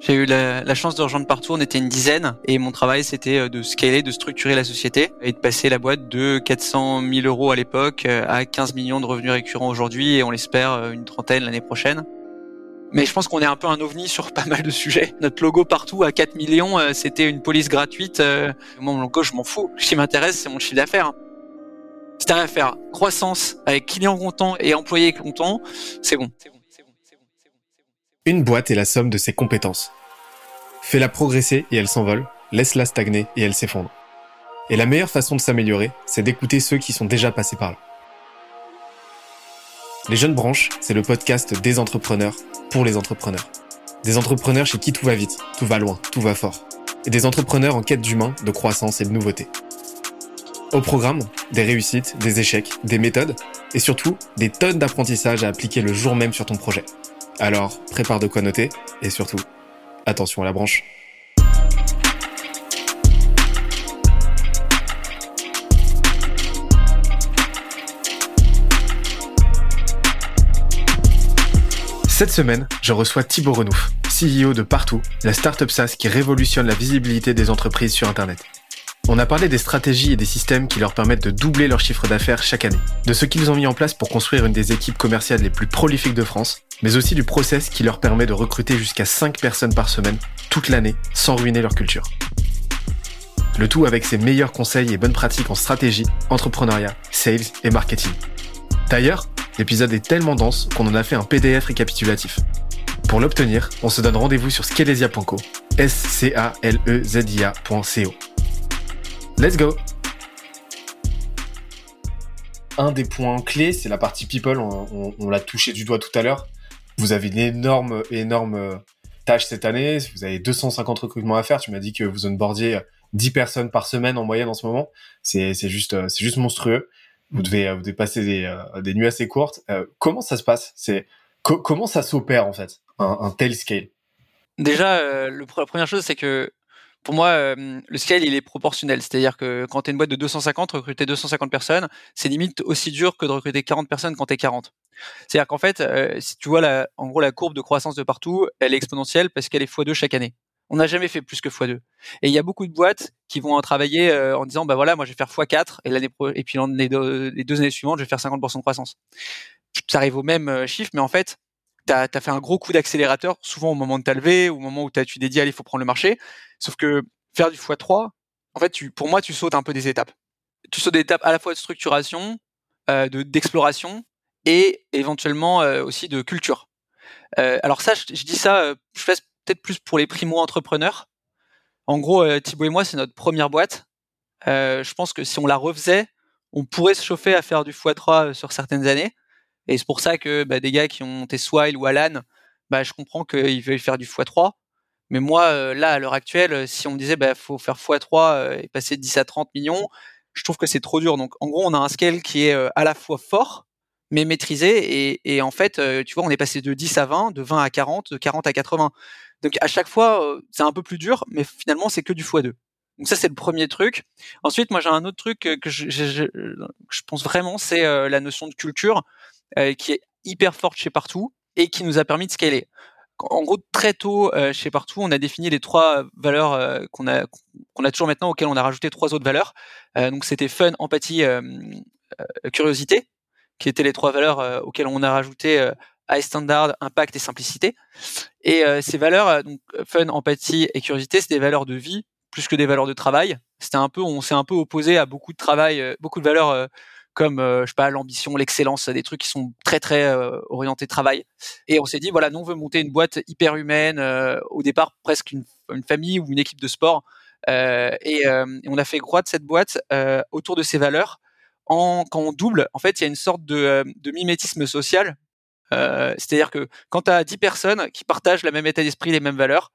J'ai eu la, chance de rejoindre partout, on était une dizaine, et mon travail c'était euh, de scaler, de structurer la société, et de passer la boîte de 400 000 euros à l'époque euh, à 15 millions de revenus récurrents aujourd'hui, et on l'espère euh, une trentaine l'année prochaine. Mais je pense qu'on est un peu un ovni sur pas mal de sujets. Notre logo partout à 4 millions, c'était une police gratuite. Mon logo, je m'en fous. Ce qui m'intéresse, c'est mon chiffre d'affaires. Si t'arrives à faire croissance avec clients contents et employés contents, c'est bon. Une boîte est la somme de ses compétences. Fais-la progresser et elle s'envole, laisse-la stagner et elle s'effondre. Et la meilleure façon de s'améliorer, c'est d'écouter ceux qui sont déjà passés par là. Les Jeunes Branches, c'est le podcast des entrepreneurs pour les entrepreneurs. Des entrepreneurs chez qui tout va vite, tout va loin, tout va fort. Et des entrepreneurs en quête d'humain, de croissance et de nouveauté. Au programme, des réussites, des échecs, des méthodes et surtout des tonnes d'apprentissages à appliquer le jour même sur ton projet. Alors, prépare de quoi noter et surtout, attention à la branche. Cette semaine, je reçois Thibaut Renouf, CEO de Partout, la startup SaaS qui révolutionne la visibilité des entreprises sur Internet. On a parlé des stratégies et des systèmes qui leur permettent de doubler leur chiffre d'affaires chaque année, de ce qu'ils ont mis en place pour construire une des équipes commerciales les plus prolifiques de France, mais aussi du process qui leur permet de recruter jusqu'à 5 personnes par semaine toute l'année sans ruiner leur culture. Le tout avec ses meilleurs conseils et bonnes pratiques en stratégie, entrepreneuriat, sales et marketing. D'ailleurs, l'épisode est tellement dense qu'on en a fait un PDF récapitulatif. Pour l'obtenir, on se donne rendez-vous sur scalesia.co, s Let's go Un des points clés, c'est la partie people. On, l'a touché du doigt tout à l'heure. Vous avez une énorme, énorme tâche cette année. Vous avez 250 recrutements à faire. Tu m'as dit que vous onboardiez 10 personnes par semaine en moyenne en ce moment. C'est juste, c'est juste monstrueux. Vous devez, vous devez passer des, nuits assez courtes. Euh, comment ça se passe? Comment ça s'opère en fait? Un, tel scale? Déjà, euh, la première chose, c'est que pour moi, euh, le scale, il est proportionnel. C'est-à-dire que quand tu une boîte de 250, recruter 250 personnes, c'est limite aussi dur que de recruter 40 personnes quand tu es 40. C'est-à-dire qu'en fait, euh, si tu vois la, en gros la courbe de croissance de partout, elle est exponentielle parce qu'elle est x2 chaque année. On n'a jamais fait plus que x2. Et il y a beaucoup de boîtes qui vont travailler euh, en disant, bah voilà, moi je vais faire x4 et l'année et puis les deux, les deux années suivantes, je vais faire 50% de croissance. Ça arrive au même chiffre, mais en fait, tu as, fait un gros coup d'accélérateur, souvent au moment de ta levée, au moment où as, tu t'es dit, allez, il faut prendre le marché. Sauf que faire du x3, en fait, tu, pour moi, tu sautes un peu des étapes. Tu sautes des étapes à la fois de structuration, euh, de d'exploration et éventuellement euh, aussi de culture. Euh, alors ça, je, dis ça, je fais peut-être plus pour les primo-entrepreneurs. En gros, Thibaut et moi, c'est notre première boîte. je pense que si on la refaisait, on pourrait se chauffer à faire du x3 sur certaines années. Et c'est pour ça que bah, des gars qui ont monté Swile ou Alan, bah, je comprends qu'ils veulent faire du x3. Mais moi, euh, là, à l'heure actuelle, euh, si on me disait, bah, faut faire x3 euh, et passer de 10 à 30 millions, je trouve que c'est trop dur. Donc, en gros, on a un scale qui est à la fois fort, mais maîtrisé. Et en fait, tu vois, on est passé de 10 à 20, de 20 à 40, de 40 à 80. Donc, à chaque fois, c'est un peu plus dur, mais finalement, c'est que du x2. Donc ça, c'est le premier truc. Ensuite, moi, j'ai un autre truc que je, pense vraiment, c'est la notion de culture. Euh, qui est hyper forte chez Partout et qui nous a permis de scaler. En gros, très tôt euh, chez Partout, on a défini les trois valeurs euh, qu'on a qu'on a toujours maintenant, auxquelles on a rajouté trois autres valeurs. donc c'était fun, empathie, curiosité, qui étaient les trois valeurs auxquelles on a rajouté high standard, impact et simplicité. Et ces valeurs, donc fun, empathie et curiosité, c'est des valeurs de vie plus que des valeurs de travail. C'était un peu, on s'est un peu opposé à beaucoup de travail, beaucoup de valeurs comme euh, je sais pas l'ambition, l'excellence, des trucs qui sont très très euh, orientés travail. Et on s'est dit voilà, nous on veut monter une boîte hyper humaine, euh, au départ presque une, famille ou une équipe de sport. Et, on a fait croître cette boîte autour de ces valeurs. En, quand on double, en fait, il y a une sorte de, de mimétisme social. C'est-à-dire que quand tu as 10 personnes qui partagent la même état d'esprit, les mêmes valeurs,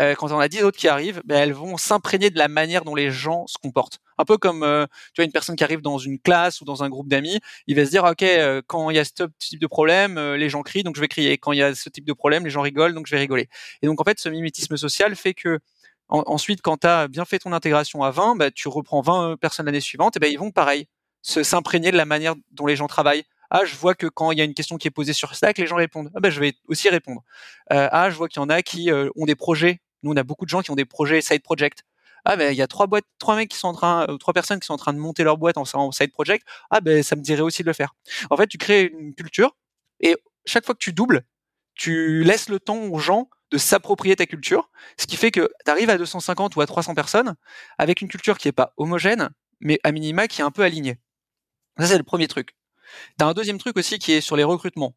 euh, quand on a 10 autres qui arrivent, ben, elles vont s'imprégner de la manière dont les gens se comportent. Un peu comme euh, tu vois une personne qui arrive dans une classe ou dans un groupe d'amis, il va se dire ok euh, quand il y a ce type de problème, les gens crient donc je vais crier. Quand il y a ce type de problème, les gens rigolent donc je vais rigoler. Et donc en fait ce mimétisme social fait que ensuite quand tu as bien fait ton intégration à 20, ben, tu reprends 20 personnes l'année suivante et ben ils vont pareil s'imprégner de la manière dont les gens travaillent Ah, je vois que quand il y a une question qui est posée sur Slack, les gens répondent. Ah ben, je vais aussi répondre. Euh, ah, je vois qu'il y en a qui euh, ont des projets. Nous, on a beaucoup de gens qui ont des projets side project. Ah ben, il y a trois boîtes, trois mecs qui sont en train, trois personnes qui sont en train de monter leur boîte en, side project. Ah ben, ça me dirait aussi de le faire. En fait, tu crées une culture et chaque fois que tu doubles, tu laisses le temps aux gens de s'approprier ta culture, ce qui fait que tu arrives à 250 ou à 300 personnes avec une culture qui est pas homogène, mais à minima qui est un peu alignée. Ça, c'est le premier truc. Tu as un deuxième truc aussi qui est sur les recrutements.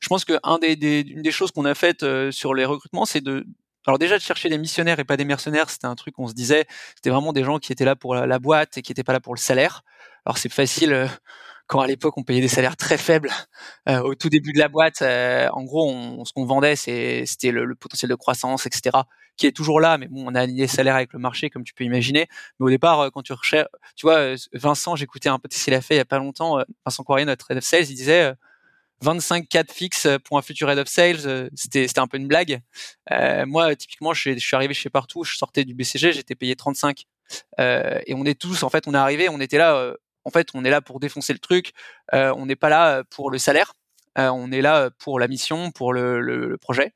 Je pense que un des, des, une des choses qu'on a faites euh, sur les recrutements, c'est de alors déjà de chercher des missionnaires et pas des mercenaires, c'était un truc qu'on se disait, c'était vraiment des gens qui étaient là pour la, boîte et qui n'étaient pas là pour le salaire. Alors c'est facile euh, quand à l'époque on payait des salaires très faibles euh, au tout début de la boîte. Euh, en gros, on, ce qu'on vendait, c'était le, potentiel de croissance, etc., qui est toujours là. Mais bon, on a aligné les avec le marché, comme tu peux imaginer. Mais au départ, euh, quand tu recherches, tu vois, Vincent, j'écoutais un petit qu'il a fait il y a pas longtemps. Vincent Coirier, notre head of sales, il disait 25 4 fixes pour un futur head of sales, c'était c'était un peu une blague. moi, typiquement, je, suis arrivé chez partout, je sortais du BCG, j'étais payé 35. et on est tous, en fait, on est arrivé, on était là en fait, on est là pour défoncer le truc. Euh, on n'est pas là pour le salaire. Euh, on est là pour la mission, pour le, projet.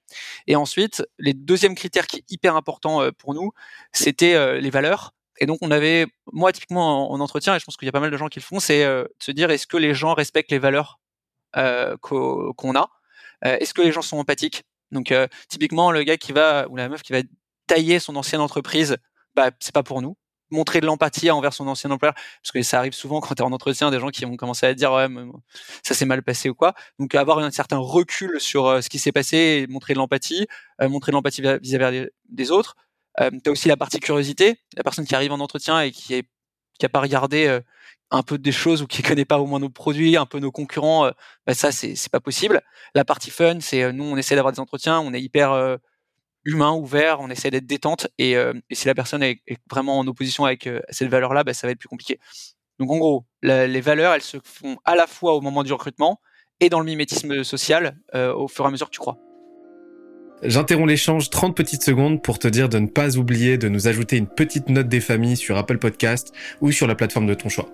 Et ensuite, les deuxième critère qui est hyper important euh, pour nous, c'était les valeurs. Et donc, on avait, moi, typiquement en, entretien, et je pense qu'il y a pas mal de gens qui le font, c'est de se dire est-ce que les gens respectent les valeurs? Qu'on a. Est-ce que les gens sont empathiques? Donc, typiquement, le gars qui va ou la meuf qui va tailler son ancienne entreprise, bah, c'est pas pour nous. Montrer de l'empathie envers son ancien employeur parce que ça arrive souvent quand tu es en entretien des gens qui vont commencer à dire ouais ça s'est mal passé ou quoi. Donc avoir un certain recul sur euh, ce qui s'est passé montrer de l'empathie euh, montrer de l'empathie vis-à-vis des autres. Euh, tu as aussi la partie curiosité. La personne qui arrive en entretien et qui est qui a pas regardé euh, un peu des choses ou qui connaît pas au moins nos produits, un peu nos concurrents, bah ça c'est c'est pas possible. La partie fun, c'est nous on essaie d'avoir des entretiens, on est hyper humain, ouvert, on essaie d'être détente. Et, euh, si la personne est, vraiment en opposition avec euh, cette valeur-là, bah, ça va être plus compliqué. Donc en gros, les valeurs, elles se font à la fois au moment du recrutement et dans le mimétisme social euh, au fur et à mesure que tu crois. J'interromps l'échange 30 petites secondes pour te dire de ne pas oublier de nous ajouter une petite note des familles sur Apple Podcast ou sur la plateforme de ton choix.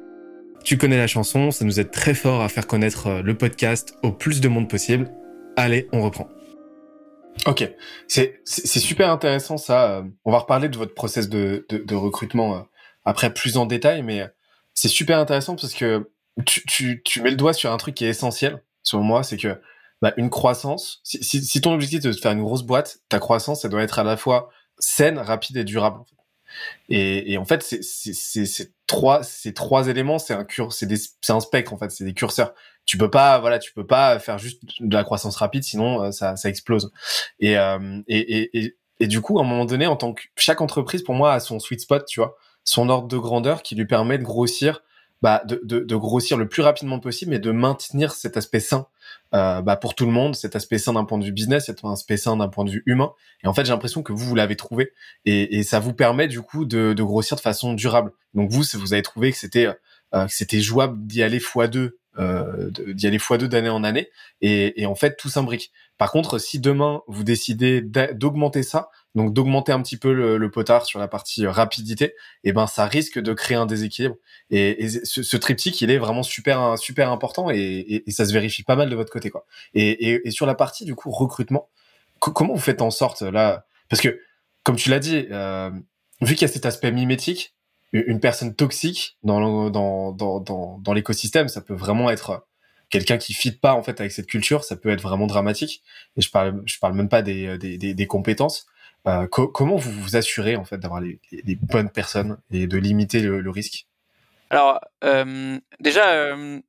Tu connais la chanson, ça nous aide très fort à faire connaître le podcast au plus de monde possible. Allez, on reprend. Ok, c'est super intéressant ça. Euh, on va reparler de votre process de, de, de recrutement euh, après plus en détail, mais c'est super intéressant parce que tu, tu, tu mets le doigt sur un truc qui est essentiel, selon moi, c'est que bah, une croissance, si, si, ton objectif est de faire une grosse boîte, ta croissance, elle doit être à la fois saine, rapide et durable. Et, et en fait, c'est trois, ces trois éléments, c'est un cure, c'est un spectre en fait, c'est des curseurs. Tu peux pas voilà tu peux pas faire juste de la croissance rapide sinon euh, ça, ça explose. Euh, et, et, et, et, du coup à un moment donné en tant que chaque entreprise pour moi a son sweet spot tu vois. Son ordre de grandeur qui lui permet de grossir bah, de, de, de grossir le plus rapidement possible mais de maintenir cet aspect sain euh, bah, pour tout le monde cet aspect sain d'un point de vue business cet aspect sain d'un point de vue humain. Et en fait j'ai l'impression que vous vous l'avez trouvé. Et, et ça vous permet du coup de, de grossir de façon durable. Donc vous vous avez trouvé que c'était euh, que c'était jouable d'y aller fois deux euh, d'y aller fois deux d'année en année. Et, et, en fait tout s'imbrique. Par contre, si demain vous décidez d'augmenter ça, donc d'augmenter un petit peu le, le, potard sur la partie rapidité, et eh ben ça risque de créer un déséquilibre. Et, et ce, ce, triptyque, il est vraiment super super important et, et, ça se vérifie pas mal de votre côté quoi. Et, sur la partie du coup recrutement, comment vous faites en sorte là Parce que comme tu l'as dit, euh, vu qu'il y a cet aspect mimétique, une personne toxique dans dans dans dans, dans l'écosystème, ça peut vraiment être quelqu'un qui fit pas en fait avec cette culture, ça peut être vraiment dramatique. Et je parle je parle même pas des des, des, compétences. Euh, comment vous vous assurez en fait d'avoir les, bonnes personnes et de limiter le, le risque? Alors euh, déjà, euh,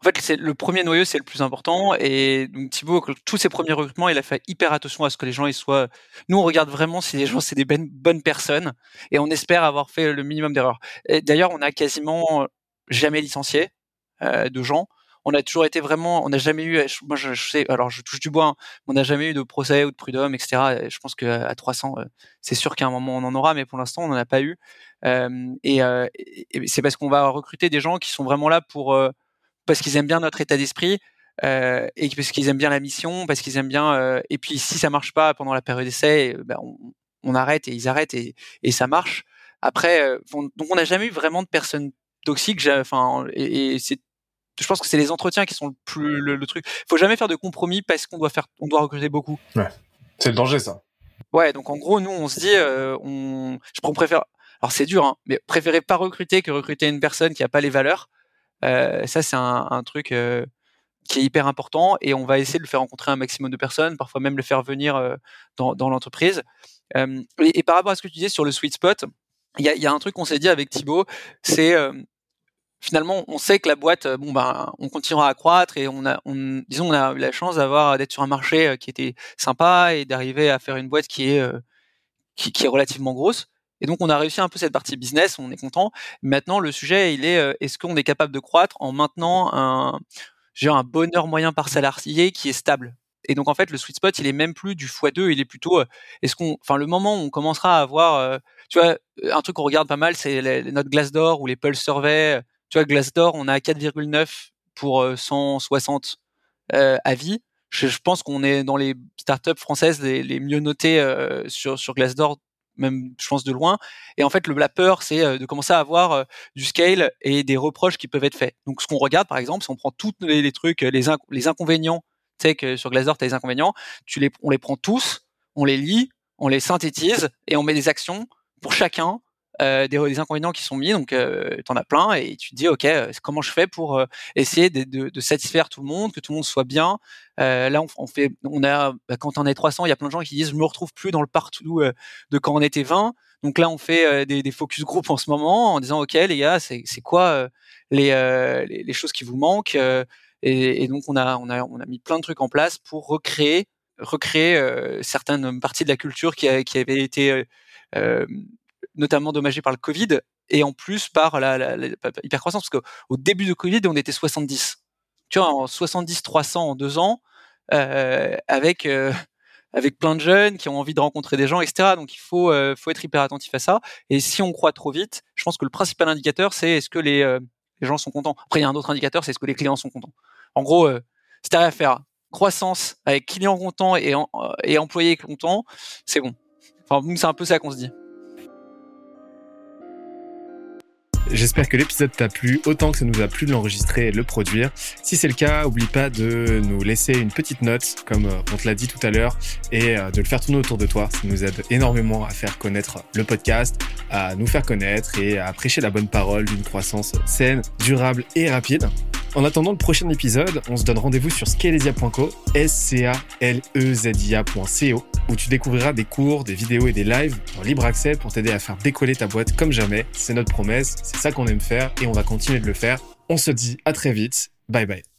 en fait, c'est le premier noyau, c'est le plus important. Et donc Thibaut, tous ses premiers recrutements, il a fait hyper attention à ce que les gens ils soient. Nous, on regarde vraiment si les gens c'est des ben, bonnes personnes, et on espère avoir fait le minimum d'erreurs. D'ailleurs, on a quasiment jamais licencié euh, de gens. On a toujours été vraiment, on n'a jamais eu, moi je, sais, alors je touche du bois, hein, on n'a jamais eu de procès ou de prud'homme, etc. Je pense qu'à 300, euh, c'est sûr qu'à un moment on en aura, mais pour l'instant on n'en a pas eu. Euh, et, euh, c'est parce qu'on va recruter des gens qui sont vraiment là pour parce qu'ils aiment bien notre état d'esprit euh, et parce qu'ils aiment bien la mission, parce qu'ils aiment bien. Euh, et puis si ça marche pas pendant la période d'essai, ben on, on, arrête et ils arrêtent et, ça marche. Après, euh, donc on n'a jamais eu vraiment de personnes toxiques. Enfin, et c'est je pense que c'est les entretiens qui sont le plus le, truc. Faut jamais faire de compromis parce qu'on doit faire, on doit recruter beaucoup. Ouais, c'est le danger ça. Ouais, donc en gros, nous, on se dit, euh, on, je préfère. Alors c'est dur, hein, mais préférer pas recruter que recruter une personne qui a pas les valeurs. Euh, ça, c'est un, un truc euh, qui est hyper important et on va essayer de le faire rencontrer un maximum de personnes, parfois même le faire venir dans, dans l'entreprise. Et, et, par rapport à ce que tu disais sur le sweet spot, il y a, y a, un truc qu'on s'est dit avec Thibaut, c'est finalement, on sait que la boîte, euh, bon ben, on continuera à croître et on a, on, disons, on a eu la chance d'avoir d'être sur un marché euh, qui était sympa et d'arriver à faire une boîte qui est euh, qui, qui, est relativement grosse. Et donc, on a réussi un peu cette partie business, on est content. Maintenant, le sujet, il est, est-ce qu'on est capable de croître en maintenant un, genre un bonheur moyen par salarié qui est stable? Et donc en fait le sweet spot il est même plus du x2 il est plutôt est-ce qu'on enfin le moment où on commencera à avoir tu vois un truc qu'on regarde pas mal c'est les notes Glassdoor ou les Pulse Survey tu vois, Glassdoor, on a 4,9 pour 160 euh, euh, avis. Je, je pense qu'on est dans les startups françaises les, les mieux notées euh, sur, sur Glassdoor, même je pense de loin. Et en fait, le, la peur, c'est de commencer à avoir du scale et des reproches qui peuvent être faits. Donc, ce qu'on regarde, par exemple, si on prend tous les, trucs, les, les inconvénients, tu sais que sur Glassdoor, tu as les inconvénients, tu les, on les prend tous, on les lit, on les synthétise et on met des actions pour chacun euh, des, des, inconvénients qui sont mis, donc euh, tu as plein, et tu te dis, ok, euh, comment je fais pour euh, essayer de, de, de, satisfaire tout le monde, que tout le monde soit bien. là, on, on, fait, on a, bah, quand on est 300, il y a plein de gens qui disent, je me retrouve plus dans le partout de quand on était 20. Donc là, on fait des, des, focus group en ce moment en disant, ok, les gars, c'est quoi les, les, les, choses qui vous manquent et, et, donc on a, on a, on a mis plein de trucs en place pour recréer recréer euh, certaines parties de la culture qui, a, qui avait été euh, notamment dommagé par le Covid et en plus par la, la, la hypercroissance parce qu'au début de Covid on était 70 tu vois en 70 300 en deux ans euh, avec euh, avec plein de jeunes qui ont envie de rencontrer des gens etc donc il faut euh, faut être hyper attentif à ça. Et si on croit trop vite je pense que le principal indicateur c'est est-ce que les les gens sont contents. Après il y a un autre indicateur c'est est-ce que les clients sont contents. En gros euh, c'est à faire croissance avec clients contents et, et employés contents c'est bon. Enfin c'est un peu ça qu'on se dit J'espère que l'épisode t'a plu autant que ça nous a plu de l'enregistrer et de le produire. Si c'est le cas, oublie pas de nous laisser une petite note, comme euh, on te l'a dit tout à l'heure, et euh, de le faire tourner autour de toi. Ça nous aide énormément à faire connaître le podcast, à nous faire connaître et à prêcher la bonne parole d'une croissance saine, durable et rapide. En attendant le prochain épisode, on se donne rendez-vous sur scalezia.co, s c a l e z i-a.co, où tu découvriras des cours, des vidéos et des lives en libre accès pour t'aider à faire décoller ta boîte comme jamais. C'est notre promesse, c'est ça qu'on aime faire et on va continuer de le faire. On se dit à très vite. Bye bye.